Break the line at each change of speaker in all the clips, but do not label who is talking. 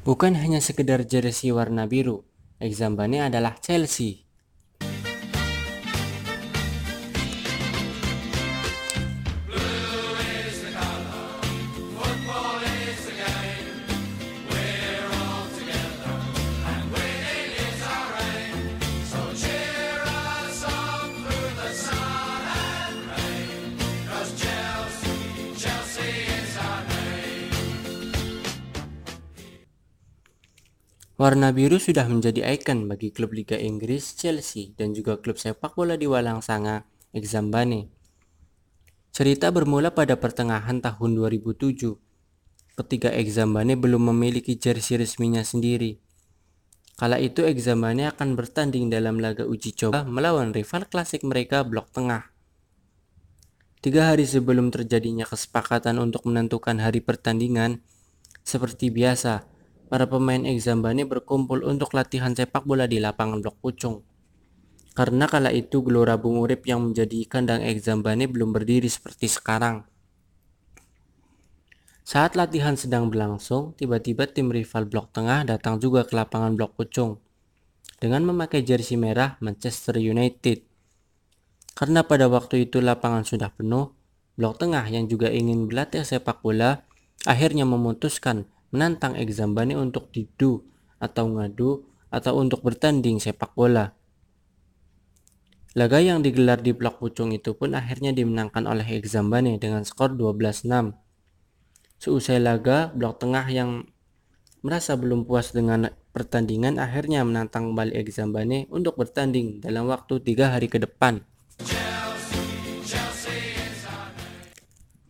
Bukan hanya sekedar jersey warna biru, Exambane adalah Chelsea. Warna biru sudah menjadi ikon bagi klub Liga Inggris Chelsea dan juga klub sepak bola di Walang Sanga, Exambane. Cerita bermula pada pertengahan tahun 2007, ketika Exambane belum memiliki jersey resminya sendiri. Kala itu Exambane akan bertanding dalam laga uji coba melawan rival klasik mereka Blok Tengah. Tiga hari sebelum terjadinya kesepakatan untuk menentukan hari pertandingan, seperti biasa, para pemain Exambane berkumpul untuk latihan sepak bola di lapangan Blok Pucung. Karena kala itu Gelora Bung Urip yang menjadi kandang Exambane belum berdiri seperti sekarang. Saat latihan sedang berlangsung, tiba-tiba tim rival Blok Tengah datang juga ke lapangan Blok Pucung dengan memakai jersey merah Manchester United. Karena pada waktu itu lapangan sudah penuh, Blok Tengah yang juga ingin berlatih sepak bola akhirnya memutuskan menantang Exambane untuk didu atau ngadu atau untuk bertanding sepak bola. Laga yang digelar di Blok Pucung itu pun akhirnya dimenangkan oleh Exambane dengan skor 12-6. Seusai laga, Blok Tengah yang merasa belum puas dengan pertandingan akhirnya menantang kembali Exambane untuk bertanding dalam waktu tiga hari ke depan.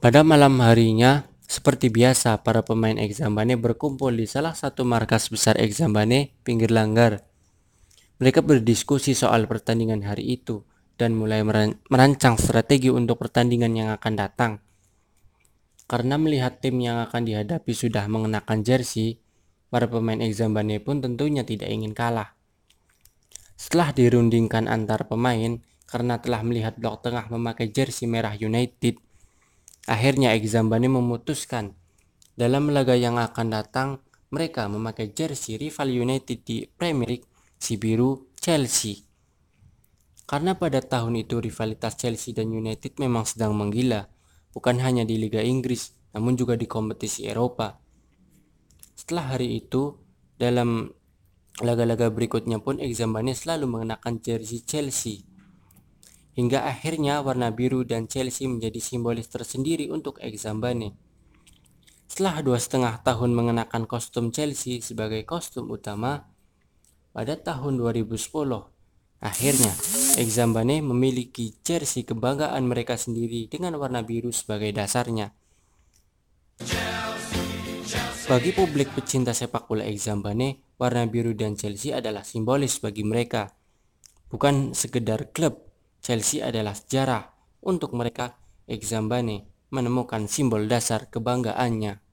Pada malam harinya, seperti biasa, para pemain Exambane berkumpul di salah satu markas besar Exambane, pinggir langgar. Mereka berdiskusi soal pertandingan hari itu dan mulai merancang strategi untuk pertandingan yang akan datang. Karena melihat tim yang akan dihadapi sudah mengenakan jersey, para pemain Exambane pun tentunya tidak ingin kalah. Setelah dirundingkan antar pemain, karena telah melihat blok tengah memakai jersey merah United, Akhirnya Exambane memutuskan dalam laga yang akan datang mereka memakai jersey rival United di Premier League si biru Chelsea. Karena pada tahun itu rivalitas Chelsea dan United memang sedang menggila, bukan hanya di Liga Inggris, namun juga di kompetisi Eropa. Setelah hari itu, dalam laga-laga berikutnya pun Exambane selalu mengenakan jersey Chelsea hingga akhirnya warna biru dan Chelsea menjadi simbolis tersendiri untuk Exambane. Setelah dua setengah tahun mengenakan kostum Chelsea sebagai kostum utama, pada tahun 2010, akhirnya Exambane memiliki jersey kebanggaan mereka sendiri dengan warna biru sebagai dasarnya. Bagi publik pecinta sepak bola Exambane, warna biru dan Chelsea adalah simbolis bagi mereka. Bukan sekedar klub, Chelsea adalah sejarah untuk mereka Exambane menemukan simbol dasar kebanggaannya.